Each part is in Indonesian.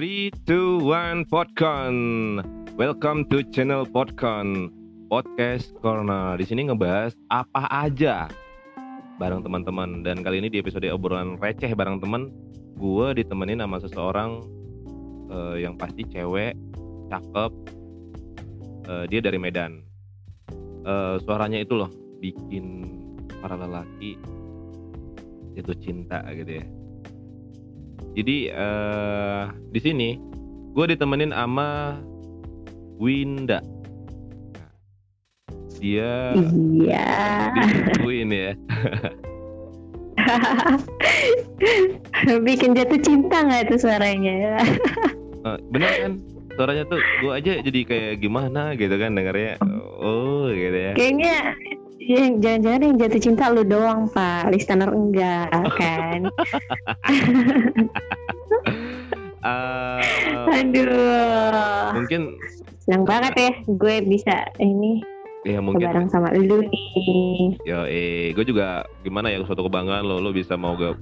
3, 2, 1, Podcon. Welcome to channel Podcon Podcast Corner. Di sini ngebahas apa aja Bareng teman-teman. Dan kali ini di episode obrolan receh bareng teman Gue ditemenin sama seseorang uh, Yang pasti cewek Cakep uh, Dia dari Medan. Uh, Suaranya itu loh Bikin para lelaki Jatuh cinta gitu ya jadi uh, di sini gue ditemenin sama Winda. Dia Iya. Win ya. Bikin jatuh cinta nggak itu suaranya? Uh, bener kan? Suaranya tuh gue aja jadi kayak gimana gitu kan dengarnya. Oh gitu ya. Kayaknya ya, jangan-jangan yang jatuh cinta lu doang pak, listener enggak kan? Uh, Aduh. mungkin Senang banget ya gue bisa ini ya mungkin bareng sama lu nih. Yo, eh, gue juga gimana ya suatu kebanggaan lo, lo bisa mau gak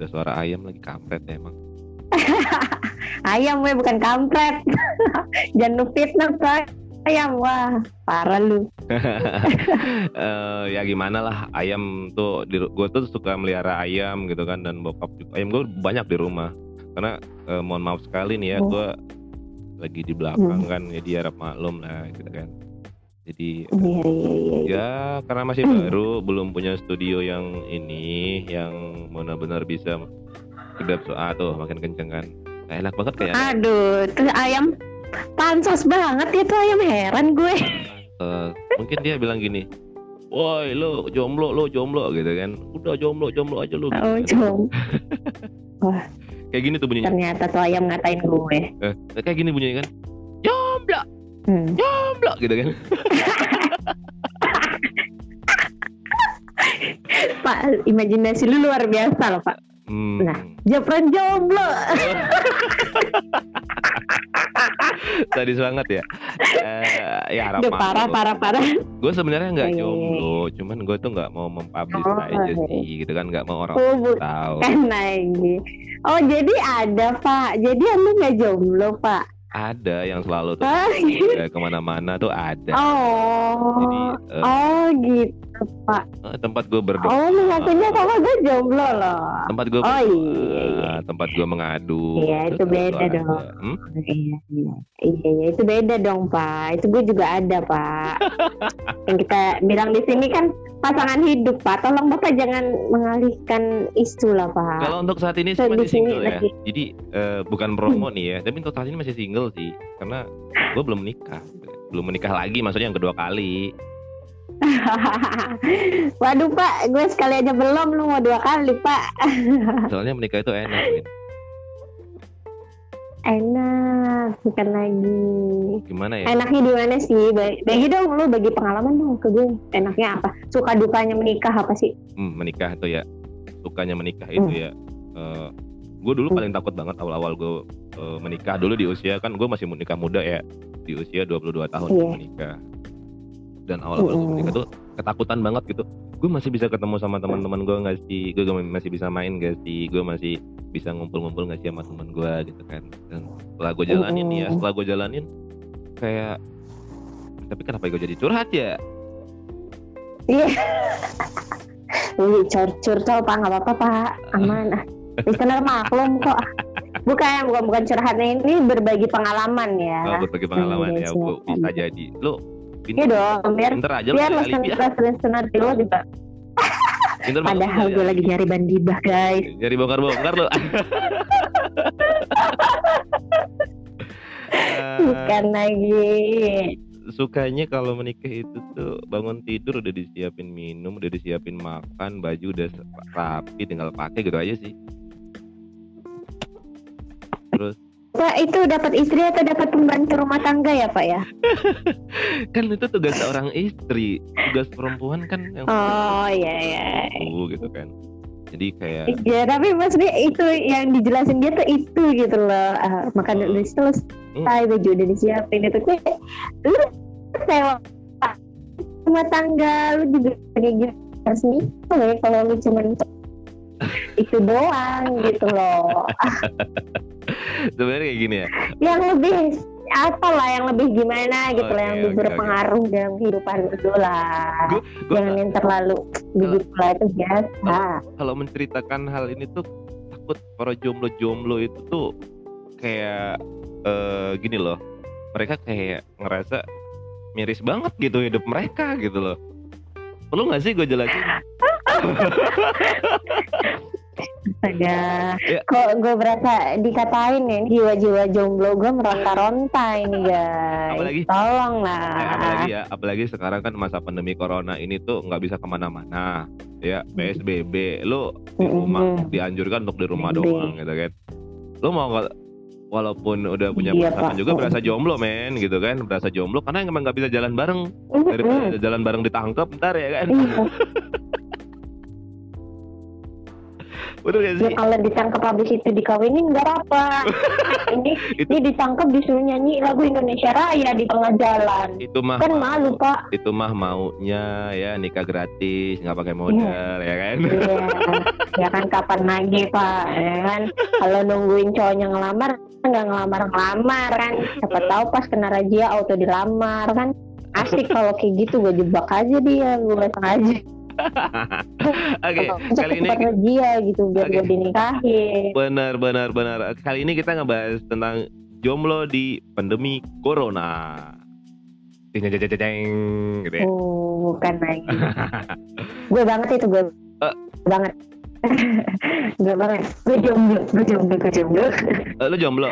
ada suara ayam lagi kampret ya emang. Ayam gue bukan kampret. Jangan lu fitnah pak. Ayam wah parah lu. Eh, ya gimana lah ayam tuh di gue tuh suka melihara ayam gitu kan dan bokap juga ayam gue banyak di rumah karena eh, mohon maaf sekali nih ya Oh. gue lagi di belakang kan jadi harap maklum lah gitu kan jadi Iya iya iya. ya karena masih Hmm. baru belum punya studio yang ini yang benar-benar bisa kedap soal tuh makin kenceng kan Nah, enak banget kayak Aduh, tuh ayam pansos banget itu ayam heran gue. Eh, mungkin dia bilang gini Woi lo jomblo lo jomblo gitu kan Udah jomblo jomblo aja lo gitu Oh, kan. jom. Kayak gini tuh bunyinya Ternyata tuh ayam ngatain gue. eh, Kayak gini bunyinya kan Jomblo Hmm. jomblo gitu kan Pak, imajinasi lu luar biasa loh, Pak. hmm. Nah. Japran jomblo. Tadi banget ya eh, Ya harap Udah parah, parah, parah. Gue sebenarnya nggak Iya, iya, iya. jomblo Cuman gue tuh nggak mau mempublish Oh, aja sih Gitu kan nggak mau orang Oh, tahu lagi. Oh, jadi ada, Pak. Jadi lu nggak jomblo, Pak. Ada yang selalu tuh Oh, gitu. eh, Ke mana-mana tuh ada Oh. Jadi eh, Oh, gitu, Pak. eh, tempat gue berdoa Oh, lu ngakunya sama gue jomblo loh. tempat gue Oh, iya, iya. tempat gue mengadu Iya, itu beda dong. Hmm? Iya, iya, iya, iya, itu beda dong pak. Itu gue juga ada pak. Yang kita bilang di sini kan pasangan hidup pak. Tolong bapak jangan mengalihkan isu lah pak. Kalau untuk saat ini sih Di masih single ya. lagi. Jadi eh, bukan promo nih ya, tapi untuk saat ini masih single sih. Karena gue belum menikah. Belum menikah lagi, maksudnya yang kedua kali. Waduh pak, gue sekali aja belum, lu mau dua kali pak. Soalnya menikah itu enak, Win. Enak, bukan lagi. Gimana ya? Enaknya di mana sih? Ba- Bagi dong, lu bagi pengalaman dong ke gue. Enaknya apa? Suka dukanya menikah apa sih? Hmm, menikah tuh ya. Sukanya menikah Hmm. itu ya. gue dulu paling takut banget awal-awal gue eh, menikah dulu di usia kan gue masih menikah muda ya di usia 22 tahun gue menikah dan awal-awal gue menikah tuh ketakutan banget gitu. Gue masih bisa ketemu sama teman-teman gue nggak sih? Gue masih bisa main gak sih? Gue masih bisa ngumpul-ngumpul nggak sih sama teman gue gitu kan? Dan setelah gue jalanin ya setelah gue jalanin kayak tapi kenapa gue jadi curhat ya? Iya. Curcur coba pak, nggak apa-apa pak, aman. Ah, Listener maklum kok. Bukan, bukan, bukan curhatnya. Ini berbagi pengalaman ya. oh, berbagi pengalaman. Iya, ya gue bisa jadi. Lo Iya pinter, dong, biar pinter aja lo biar ya. listener listener di lo juga. Pinter Padahal lo gue lagi nyari bandibah guys. nyari bongkar-bongkar lo. Bukan lagi. sukanya kalau menikah itu tuh bangun tidur udah disiapin minum, udah disiapin makan, baju udah rapi, tinggal pakai gitu aja sih. Terus Pak itu dapat istri atau dapat pembantu rumah tangga ya pak ya? kan itu tugas seorang istri, tugas perempuan kan yang Oh iya iya. itu gitu kan. Jadi kayak Iya tapi maksudnya itu yang dijelasin dia tuh itu gitu loh. Ah, makan Oh. udah selesai baju udah disiapin itu kayak lu sewa rumah tangga lu juga kayak gitu harus nikah ya kalau lu cuman itu doang gitu loh. sebenarnya kayak gini ya? Yang lebih apa lah yang lebih gimana gitu lah yang lebih oke, berpengaruh dalam kehidupan lu lah. Gua- gua jangan yang terlalu begitu lah itu biasa kalau menceritakan hal ini tuh takut para jomblo-jomblo itu tuh kayak eh, gini loh. Mereka kayak ngerasa miris banget gitu hidup mereka gitu loh. Perlu nggak sih gue jelasin Astaga, Ya. kok gue berasa dikatain ya jiwa-jiwa jomblo gue meronta-ronta ini guys. Apalagi- Tolong Eh, lah. apalagi ya apalagi sekarang kan masa pandemi corona ini tuh nggak bisa ke mana-mana ya psbb lu di rumah Mm-mm. dianjurkan untuk di rumah doang gitu kan lu mau nggak walaupun udah punya Iya, pasangan juga berasa jomblo men gitu kan berasa jomblo karena emang nggak bisa jalan bareng Mm-mm. jalan bareng ditangkap ntar ya kan betul gak Ya sih kalau ditangkap habis itu dikawinin nggak apa. ini Itu- ini ditangkap disuruh nyanyi lagu Indonesia Raya di tengah jalan. itu mah Kan mau- malu pak. itu mah maunya ya nikah gratis nggak pakai modal ya kan Iya. ya kan kapan lagi pak? Ya kan kalau nungguin cowoknya ngelamar nggak ngelamar ngelamar kan. Siapa tahu pas kena razia auto dilamar kan. Asik kalau kayak gitu gue jebak aja dia gue sengaja. oke Untuk kali ini razia gitu biar Oke. gue dinikahin. benar benar benar kali ini kita ngebahas tentang jomblo di pandemi corona Ding, ding, ding, ding, ding, gitu ya. Oh, bukan lagi. gue banget itu gue Eh. banget. gue banget. Gue jomblo, gue jomblo, gue jomblo. Eh, lu jomblo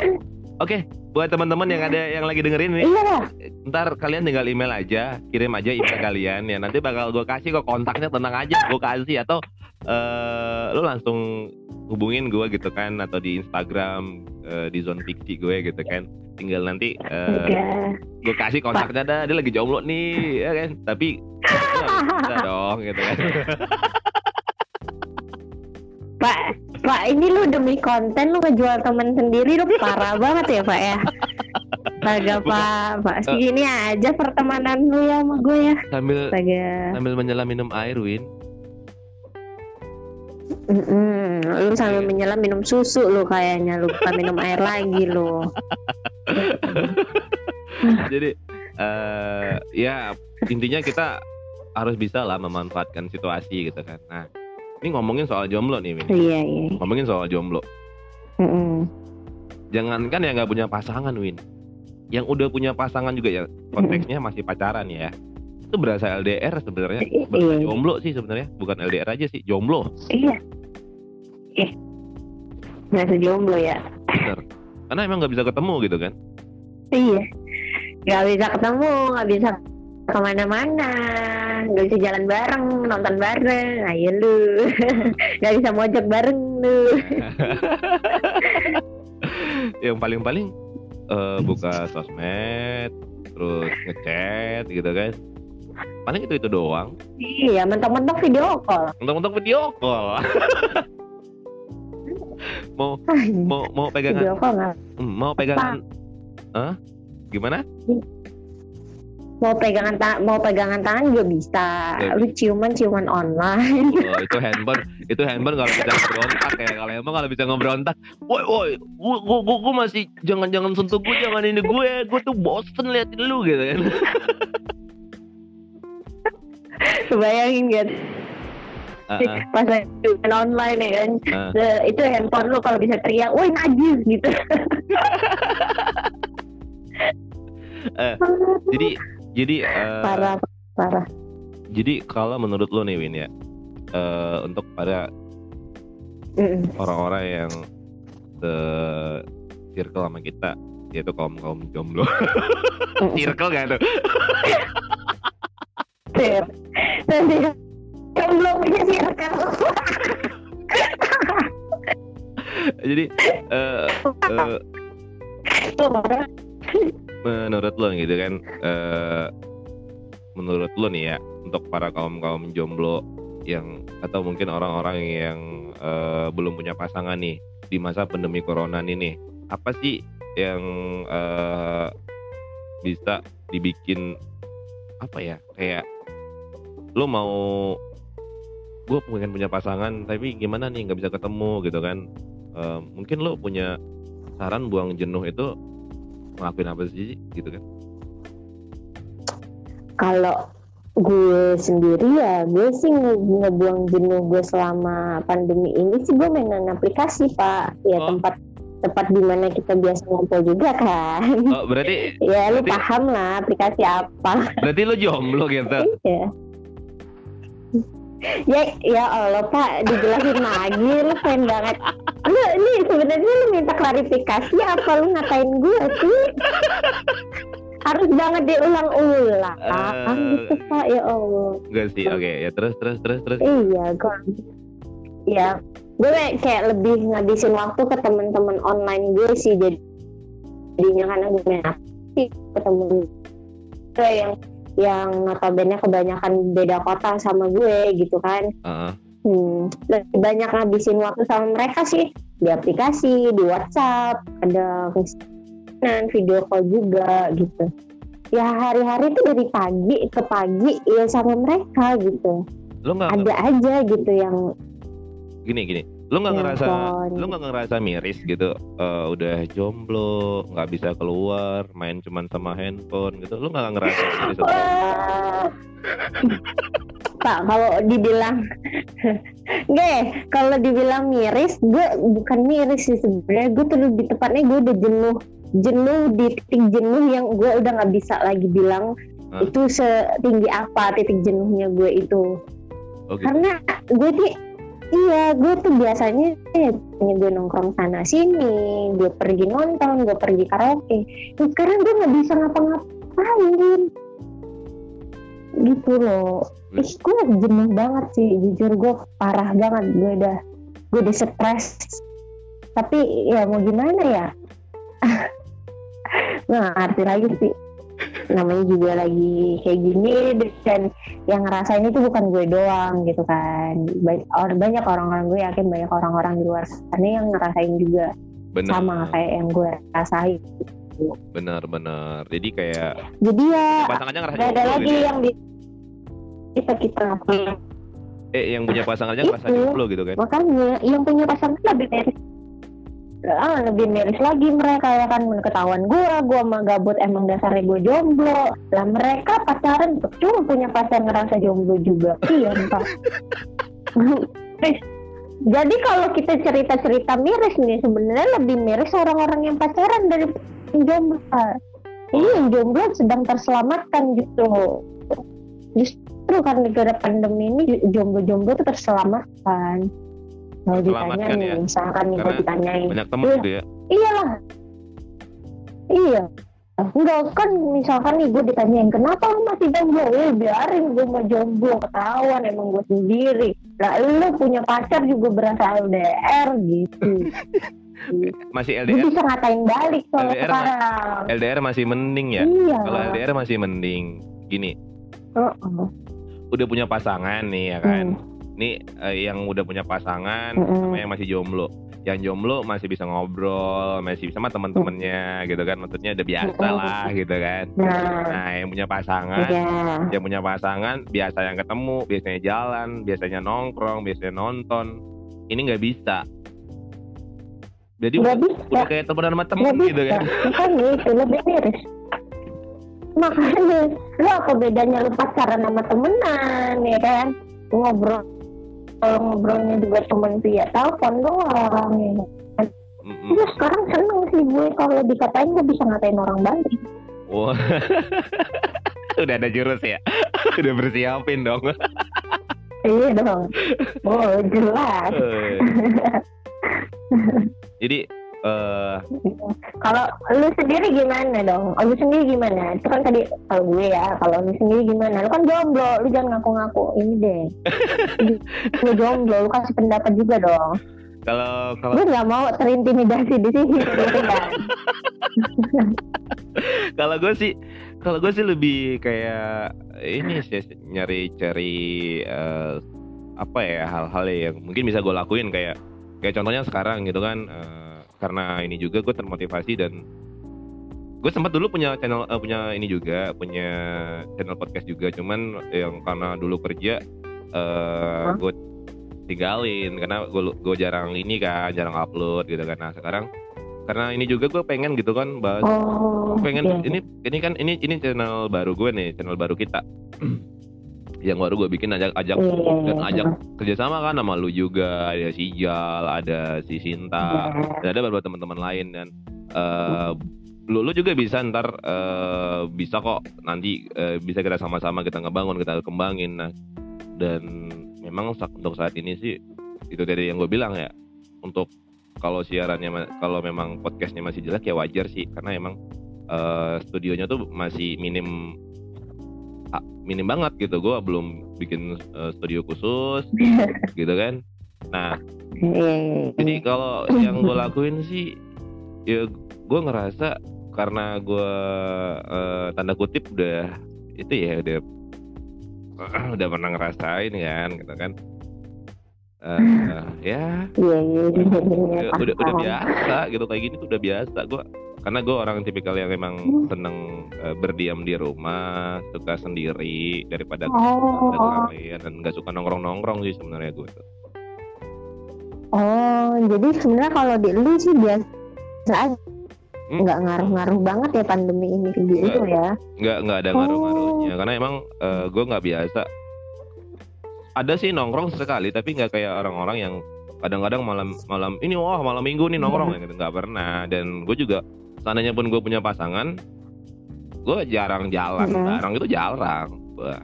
oke buat teman-teman yang ada yang lagi dengerin nih iya. ntar kalian tinggal email aja kirim aja email kalian ya. Nanti bakal gue kasih kok kontaknya tenang aja gue kasih. Atau eh lu langsung hubungin gue gitu kan atau di Instagram eh, di zone fiksi gue gitu kan. Tinggal nanti eh, Udah. gue kasih kontaknya dah dia lagi jomblo nih ya kan. Tapi bisa dong gitu kan Pak, Pak ini lu demi konten lu ngejual temen sendiri lu parah banget ya Pak ya. Astaga Bukan. Pak, Pak segini aja pertemanan lu ya sama gue ya. sambil Astaga. sambil menyelam minum air Win Mm-mm. Lu sambil Iya. menyelam minum susu lu kayaknya lu bukan minum air lagi lu. jadi eh ya intinya kita harus bisa lah memanfaatkan situasi gitu kan nah ini ngomongin soal jomblo nih Win Iya iya. ngomongin soal jomblo Mm-mm. jangankan yang nggak punya pasangan Win yang udah punya pasangan juga ya konteksnya masih pacaran ya itu berasa LDR sebenarnya berasa iya. jomblo sih sebenarnya bukan LDR aja sih jomblo Iya. Eh. Berasa jomblo ya. bener karena emang nggak bisa ketemu gitu kan Iya. Gak bisa ketemu, gak bisa ke mana-mana, gak bisa jalan bareng, nonton bareng, ayo lu. gak bisa mojok bareng lu. yang paling-paling eh, buka sosmed terus ngechat gitu kan paling itu itu doang Iya, mentok-mentok video call. untuk-untuk video call mau mau mau pegangan Video call nggak? hmm, mau pegangan Hah? gimana Mau pegangan tangan, mau pegangan tangan juga bisa. Nggak Lu ciuman ciuman online. oh, itu handphone itu handphone kalau bisa ngebrontak ya kalau emang kalau bisa ngebrontak woi woi gua, gua, gua, gua masih jangan jangan sentuh gue jangan ini gue gue tuh bosen liatin lu gitu kan Kebayangin gitu. Ah, ah, Pas lagi ciuman online ya kan. ah. Se- Itu handphone lu kalau bisa teriak, woi najis gitu. jadi jadi eh, parah, parah. Jadi kalau menurut lo nih Win ya, eh, untuk pada Mm-mm. orang-orang yang se circle sama kita, yaitu kaum kaum jomblo, Mm-mm. circle gak tuh? Sir. Nanti yang belum punya circle. Jadi eh, eh, menurut lo gitu kan, eh, menurut lo nih ya, untuk para kaum kaum jomblo yang atau mungkin orang-orang yang eh, belum punya pasangan nih di masa pandemi corona ini apa sih yang eh, bisa dibikin apa ya kayak lo mau gue pengen punya pasangan tapi gimana nih nggak bisa ketemu gitu kan. Eh, mungkin lo punya saran buang jenuh itu ngelakuin apa sih gitu kan? Kalau gue sendiri ya gue sih nge- ngebuang jenuh gue selama pandemi ini sih gue mainan aplikasi pak. Ya Oh. tempat tempat di mana kita biasa ngumpul juga kan. Oh berarti ya lu Berarti- paham lah aplikasi apa. Berarti lu jomblo gitu? Iya ya ya Allah pak dijelasin lagi lu pengen banget. Lu ini sebenarnya lu minta klarifikasi apa lu ngatain gue sih? Harus banget diulang-ulang. Eh. gitu pak? Ya Allah. enggak sih oke ya terus terus terus terus. Iya, gue ya gue kayak lebih ngabisin waktu ke teman-teman online gue sih jadi jadinya karena gue ketemu gue yang yang notabene kebanyakan beda kota sama gue gitu kan. Heeh. hmm, lebih banyak ngabisin waktu sama mereka sih. Di aplikasi di WhatsApp ada dan video call juga gitu. Ya hari-hari tuh dari pagi ke pagi ya sama mereka gitu. Lu nggak ada aja gitu yang gini gini lu nggak ngerasa lu nggak ngerasa miris gitu Eh, udah jomblo nggak bisa keluar main cuman sama handphone gitu lu nggak ngerasa miris. Pak, kalau dibilang Nggak, kalau dibilang miris, gue bukan miris sih sebenarnya. Gue tuh lebih tepatnya gue udah jenuh, jenuh di titik jenuh yang gue udah nggak bisa lagi bilang Hah? itu setinggi apa titik jenuhnya gue itu. oh, gitu. Karena gue tuh Iya, gue tuh biasanya ya, gue nongkrong sana sini, gue pergi nonton, gue pergi karaoke. Nah, sekarang gue nggak bisa ngapa-ngapain, gitu loh. Ih, gue jenuh banget sih, jujur gue parah banget, gue udah, gue udah stres. Tapi ya mau gimana ya? gue ngerti lagi sih. Namanya juga lagi kayak gini dan yang ngerasain itu bukan gue doang gitu kan. Banyak, or- banyak orang-orang gue yakin banyak orang-orang di luar sana yang ngerasain juga bener sama kayak yang gue rasain. Bener jadi kayak jadi ya pasangannya ngerasa gak ada lagi gitu ya? yang di kita kita eh yang punya pasangannya ngerasa Itu. jomblo gitu kan? Makanya yang punya pasangan lebih miris ah, lebih miris lagi mereka ya kan? Ketahuan gue gue mah gabut emang dasarnya gue jomblo. Lah mereka pacaran cuma punya pacar ngerasa jomblo juga. Iya entah jadi kalau kita cerita-cerita miris nih sebenarnya lebih miris orang-orang yang pacaran dari jomblo ini yang jomblo sedang terselamatkan gitu. Justru karena gara pandemi ini jomblo-jomblo itu terselamatkan kalau ditanya nih ya. misalkan nih Karena ditanyain banyak temen Iya. gitu ya. Iyalah. Iya. Enggak kan misalkan nih gue ditanyain kenapa lu masih jomblo eh biarin gue mau jomblo ketahuan emang gue sendiri. Lah lu punya pacar juga berasa LDR gitu. Masih gue LDR bisa ngatain balik kalau LDR sekarang. LDR masih mending ya? Iya. Kalau LDR masih mending. Gini. Heeh. udah punya pasangan nih ya kan? Hmm. Nih eh, yang udah punya pasangan Mm-mm. sama yang masih jomblo. Yang jomblo masih bisa ngobrol, masih bisa sama teman-temannya gitu kan. Maksudnya udah biasa lah gitu kan. nah Nah, yang punya pasangan, iya yang punya pasangan biasa yang ketemu, biasanya jalan, biasanya nongkrong, biasanya nonton. Ini nggak bisa. Jadi udah, bisa udah kayak temenan sama temen gitu bisa kan. makanya itu lebih miris makanya lu apa bedanya lu pacaran sama temenan ya kan ngobrol kalau ngobrolnya juga cuma via telepon doang ya. Mm-mm. Terus sekarang seneng sih gue kalau dikatain gue bisa ngatain orang balik. Wah. udah ada jurus ya. udah bersiapin dong. Iya dong. Oh jelas. Eh. Jadi eh Kalau lu sendiri gimana dong? Lu sendiri gimana? Itu kan tadi kalau gue ya. Kalau lu sendiri gimana? Lu kan jomblo. Lu jangan ngaku-ngaku. Ini deh. lu jomblo. Lu kasih pendapat juga dong. kalau kalau Gue nggak mau terintimidasi di sini. kalau gue sih kalau gue sih lebih kayak ini sih nyari cari eh, apa ya hal-hal yang mungkin bisa gue lakuin kayak kayak contohnya sekarang gitu kan eh, karena ini juga gue termotivasi dan gue sempat dulu punya channel eh, punya ini juga punya channel podcast juga cuman yang karena dulu kerja eh Hah? gue tinggalin karena gue gue jarang ini kan jarang upload gitu kan nah sekarang karena ini juga gue pengen gitu kan bahas Oh. pengen iya. ini ini kan ini ini channel baru gue nih channel baru kita yang baru gue bikin ajak ajak Iya, iya, dan iya. ajak kerjasama kan sama lu juga ada si Jal ada si Sinta Iya. dan ada beberapa teman-teman lain dan eh, lu lu juga bisa ntar eh, bisa kok nanti eh, bisa kita sama-sama kita ngebangun kita kembangin nah dan memang untuk saat ini sih itu dari yang gue bilang ya untuk kalau siarannya kalau memang podcastnya masih jelek ya wajar sih karena emang eh, studionya tuh masih minim minim banget gitu. Gue belum bikin eh, studio khusus gitu kan. Nah Iya, iya, iya. jadi kalau yang gue lakuin sih ya gue ngerasa karena gue eh, tanda kutip udah itu ya udah udah pernah ngerasain kan gitu kan. Eh, ya Iya, iya, iya, iya, udah, udah biasa gitu kayak gini tuh udah biasa. Gue karena gue orang tipikal yang emang Hmm. seneng eh, berdiam di rumah suka sendiri daripada Oh, keramaian dan nggak suka nongkrong nongkrong sih sebenarnya gue tuh oh, jadi sebenarnya kalau di lu sih biasa aja. Hmm. Nggak ngaruh-ngaruh banget ya pandemi ini ke gitu ya. nggak nggak ada Oh. ngaruh-ngaruhnya karena emang gue nggak biasa ada sih nongkrong sekali tapi nggak kayak orang-orang yang kadang-kadang malam malam ini wah malam minggu nih nongkrong ya gitu nggak pernah dan gue juga seandainya pun gue punya pasangan gue jarang jalan Mhm. jarang itu jarang Wah,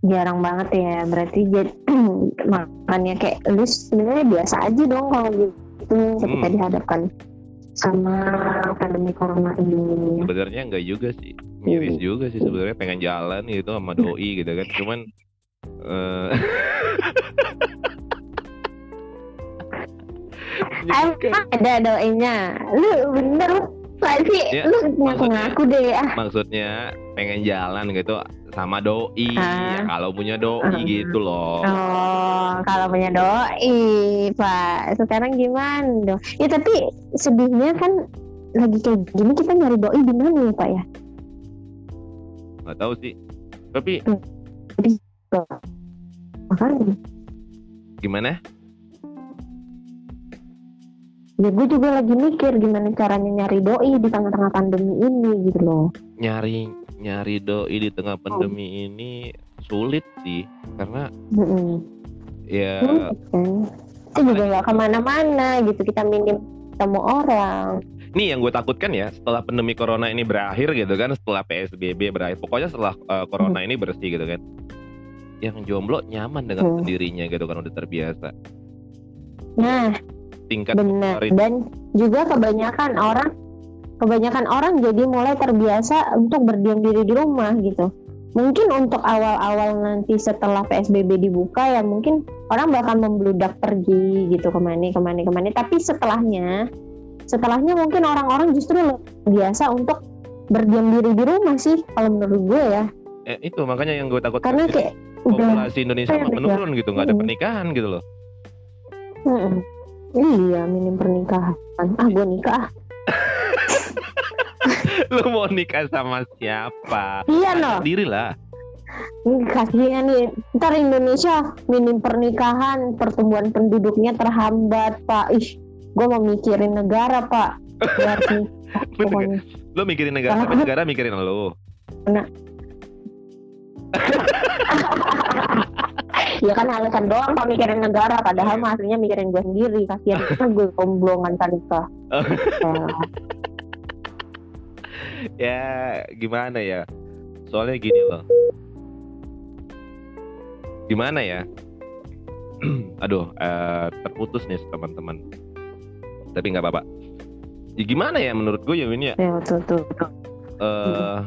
Jarang banget ya. Berarti jadi makanya kayak lu sebenarnya biasa aja dong kalau gitu ketika Hmm. dihadapkan sama pandemi corona ini. sebenarnya nggak juga sih miris Hmm. juga sih sebenarnya pengen jalan gitu sama doi gitu kan cuman eh ada doanya. Lu bener lu Gak sih? Ya, lu ngaku-ngaku deh ah. maksudnya pengen jalan gitu sama doi Ah. ya kalau punya doi Ah. gitu loh Oh, kalau punya doi, Pak. Sekarang gimana dong? Ya tapi sedihnya kan lagi kayak gini kita nyari doi di mana ya, Pak ya? nggak tahu sih tapi Makanya. gimana Ya gue juga lagi mikir gimana caranya nyari doi di tengah-tengah pandemi ini gitu loh. nyari nyari doi di tengah pandemi ini sulit sih karena ya Hmm. Itu juga nggak ke mana-mana gitu. Kita minim ketemu orang. nih yang gue takutkan ya setelah pandemi corona ini berakhir gitu kan setelah psbb berakhir pokoknya setelah uh, corona ini bersih gitu kan yang jomblo nyaman dengan Hmm. sendirinya gitu kan udah terbiasa Nah, tingkat benar. Dan juga kebanyakan orang, kebanyakan orang jadi mulai terbiasa untuk berdiam diri di rumah gitu. Mungkin untuk awal-awal nanti setelah PSBB dibuka ya mungkin orang bakal membludak pergi gitu ke mana ke mana ke mana. Tapi setelahnya, setelahnya mungkin orang-orang justru lebih biasa untuk berdiam diri di rumah sih kalau menurut gue ya. eh, itu makanya yang gue takutkan Karena kayak udah populasi Indonesia Iya, menurun gitu nggak ada Hmm. pernikahan gitu loh Mm-mm. Iya, minim pernikahan. Ah, gue nikah. ah. lu mau nikah sama siapa Iya loh. diri lah Ini kasihan nih. Ntar Indonesia minim pernikahan, pertumbuhan penduduknya terhambat, Pak. Ih, gue mau mikirin negara, Pak. Pokoknya. lu mikirin negara tapi negara mikirin lu Ya kan alasan doang Pak mikirin negara, padahal mah aslinya mikirin gue sendiri. Kasihan kan gue komblongan tadi kah. ya. Gimana ya? Soalnya gini loh. Gimana ya? Aduh eh, terputus nih teman-teman. Tapi nggak apa-apa. Ya gimana ya menurut gue ya ini ya? Ya, betul, betul, betul. eh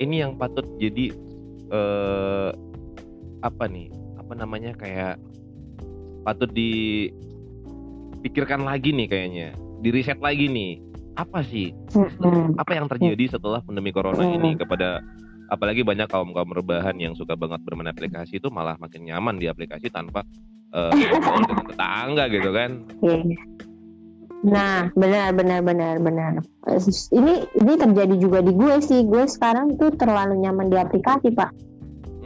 ini yang patut jadi eh apa nih apa namanya kayak patut dipikirkan lagi nih kayaknya di riset lagi nih apa sih apa yang terjadi setelah pandemi corona ini kepada apalagi banyak kaum kaum rebahan yang suka banget bermain aplikasi itu malah makin nyaman di aplikasi tanpa eh, ngobrol dengan tetangga gitu kan Iya. Nah, benar, benar, benar, benar. Ini ini terjadi juga di gue sih. Gue sekarang tuh terlalu nyaman di aplikasi, Pak.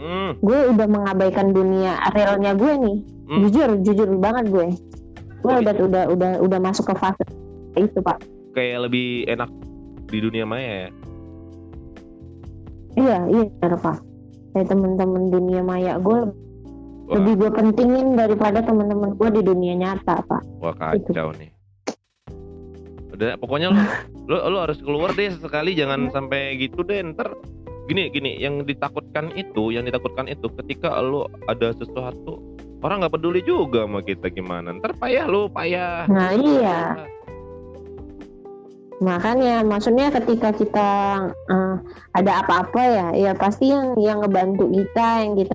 Hmm, gue udah mengabaikan dunia realnya gue nih. Hmm. jujur jujur banget gue. Gue Lebih- udah udah udah udah masuk ke fase itu pak. Kayak lebih enak di dunia maya ya. iya iya benar pak. Kayak teman-teman dunia maya gue Wah, lebih gue pentingin daripada teman-teman gue di dunia nyata pak. Wah kacau nih. Udah, pokoknya lo, lo, lo harus keluar deh sekali, jangan sampai gitu deh. Ntar gini gini, yang ditakutkan itu, yang ditakutkan itu ketika lo ada sesuatu orang nggak peduli juga sama kita gimana. Ntar payah lo, payah. nah iya makanya maksudnya ketika kita eh, ada apa-apa ya ya pasti yang yang ngebantu kita yang kita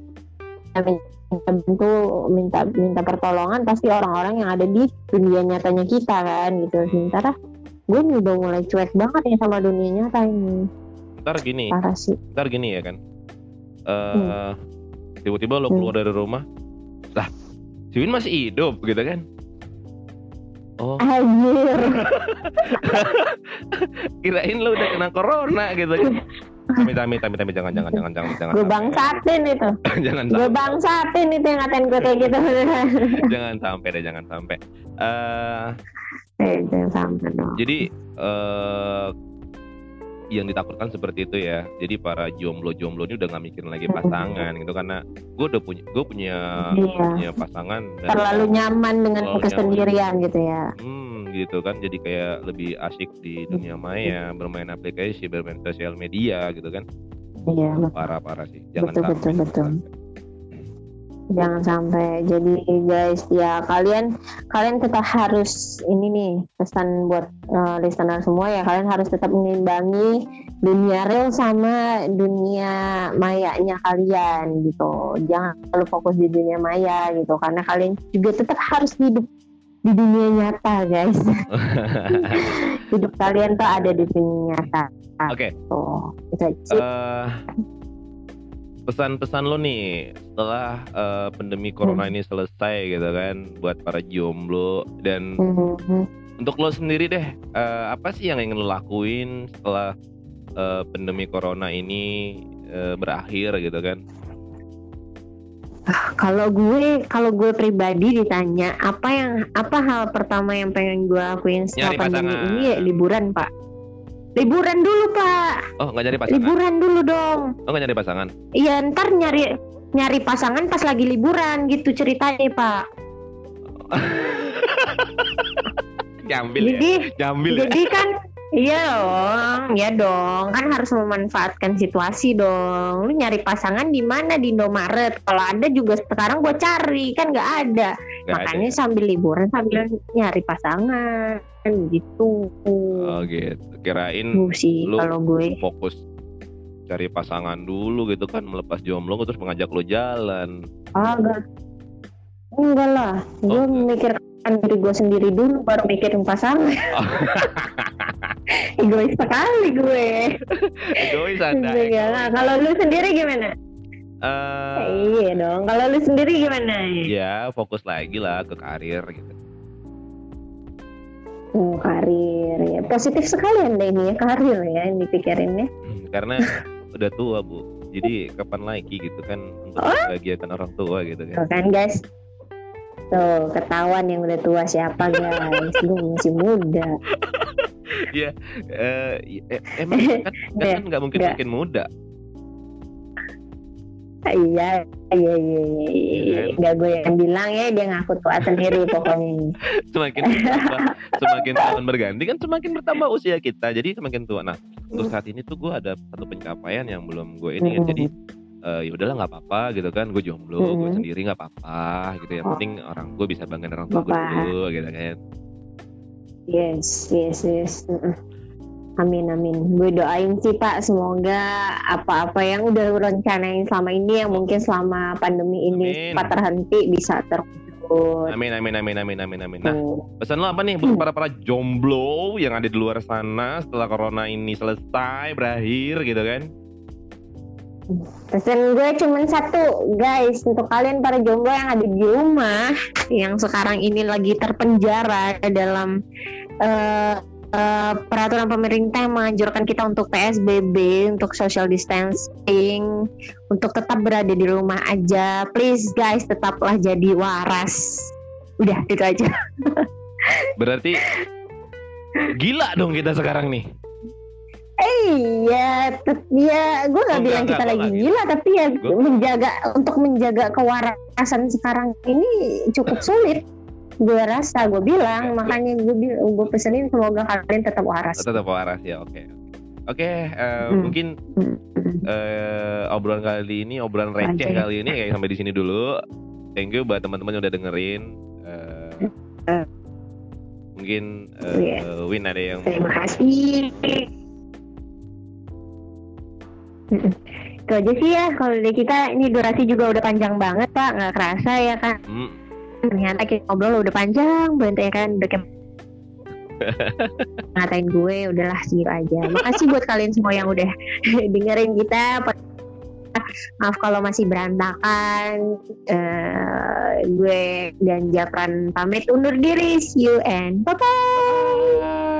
minta bantu minta minta pertolongan pasti orang-orang yang ada di dunia nyatanya kita kan gitu sementara gue udah mulai cuek banget ya sama dunia nyata ini Ntar gini, parah sih. Ntar gini ya kan. Eh, Hmm. tiba-tiba lo keluar dari rumah, lah, si Win masih hidup gitu kan? Oh, anjir. Kirain lo udah kena corona gitu kan? Tapi tapi tapi tapi jangan jangan jangan jangan jangan. Gue bangsatin itu. Jangan gue bangsatin itu yang ngatain gue kayak gitu. Jangan sampai deh jangan sampai. Eh eh jangan sampai dong. jadi eh yang ditakutkan seperti itu ya. Jadi para jomblo-jomblo ini udah nggak mikirin lagi pasangan gitu karena gue udah punya gue punya Iya. punya pasangan dan terlalu nyaman dengan Terlalu kesendirian gitu ya. Hmm gitu kan. Jadi kayak lebih asik di dunia maya bermain aplikasi bermain sosial media gitu kan. Iya parah parah sih. Jangan Betul, betul, betul. Jangan sampai. Jadi guys ya kalian kalian tetap harus ini nih pesan buat eh, listener semua ya. Kalian harus tetap mengimbangi dunia real sama dunia mayanya kalian gitu. Jangan terlalu fokus di dunia maya gitu. Karena kalian juga tetap harus hidup di dunia nyata guys. Hidup kalian tuh ada di dunia nyata. Oke. tuh itu aja. Sih. Pesan-pesan lo nih setelah eh, pandemi corona Hmm. ini selesai gitu kan buat para jomblo dan Mhm. untuk lo sendiri deh eh, apa sih yang ingin lo lakuin setelah eh, pandemi corona ini eh, berakhir gitu kan Kalau gue, kalau gue pribadi ditanya apa yang apa hal pertama yang pengen gue lakuin setelah Nyari pandemi pasangan. ini ya liburan pak. Liburan dulu pak, oh nggak nyari pasangan liburan dulu dong. oh nggak nyari pasangan Iya ntar nyari nyari pasangan pas lagi liburan gitu ceritanya pak. Jambil ya Jadi Jambil ya jadi kan Iya dong, ya dong, kan harus memanfaatkan situasi dong. Lu nyari pasangan di mana di Indomaret? Kalau ada juga sekarang gue cari, kan nggak ada. Ada makanya ya? sambil liburan sambil nyari pasangan kan gitu. Oh gitu. Kirain Gitu sih lu- kalau gue. fokus cari pasangan dulu gitu kan melepas jomblo terus mengajak lo jalan. Ah enggak lah. Gue Oh, enggak. memikirkan diri gue sendiri dulu baru mikirin pasangan. Egois sekali gue. Egois anda lah. kalau lu sendiri gimana? Eh, iya dong. Kalau lu sendiri gimana? ya fokus lagi lah ke karir gitu oh, karir ya. Positif sekali anda ini ya karir ya yang dipikirinnya. Hmm, karena udah tua bu. Jadi kapan lagi gitu kan untuk Oh. membahagiakan orang tua gitu kan. Tuh kan guys. Tuh ketahuan yang udah tua siapa guys. Lu masih muda. Eh, eh, emang kan Iya, kan nggak mungkin makin muda Iya Iya iya iya Iya kan? Gak gue yang bilang ya Dia ngaku tua sendiri pokoknya semakin bertambah, semakin tahun berganti kan semakin bertambah usia kita jadi semakin tua nah untuk saat ini tuh gue ada satu pencapaian yang belum gue ini Mhm. jadi eh, ya udahlah nggak apa-apa gitu kan gue jomblo gue Mhm. sendiri nggak apa-apa gitu yang Oh. penting orang gue bisa banggain orang tua gue dulu gitu kan Yes yes yes. Amin amin. Gue doain sih pak Semoga apa-apa yang udah rencanain selama ini Yang mungkin selama pandemi ini Amin. Cepat terhenti Bisa terwujud. Amin amin amin amin amin amin. Nah pesan lo apa nih buat para para jomblo yang ada di luar sana setelah corona ini selesai berakhir gitu kan? Pesan gue cuma satu, guys, untuk kalian para jomblo yang ada di rumah, yang sekarang ini lagi terpenjara dalam eh, eh, peraturan pemerintah yang menganjurkan kita untuk PSBB, untuk social distancing, untuk tetap berada di rumah aja. Please guys, tetaplah jadi waras. Udah, itu aja. Berarti gila dong kita sekarang nih. Iya, tet- ya gue nggak Oh, bilang enggak, kita enggak, lagi enggak gila, tapi ya Gua- menjaga untuk menjaga kewarasan sekarang ini cukup sulit. Gue rasa, gue bilang, makanya gue gue pesenin semoga kalian tetap waras. Tetap waras ya, oke. Oke, eh, Hmm. mungkin Hmm. eh, obrolan kali ini, obrolan receh Aja. kali ini kayak sampai di sini dulu. Thank you buat teman-teman yang udah dengerin. Eh, Eh. mungkin Iya. eh, Win ada yang Terima kasih. Mm-mm. Itu aja sih ya kalau dari kita ini durasi juga udah panjang banget pak nggak kerasa ya kan Hmm, ternyata kita ngobrol udah panjang banget ya kan udah kayak ngatain gue udahlah segitu aja. Makasih buat kalian semua yang udah dengerin kita. Maaf kalau masih berantakan. Eh, gue dan Japran pamit undur diri. See you and bye bye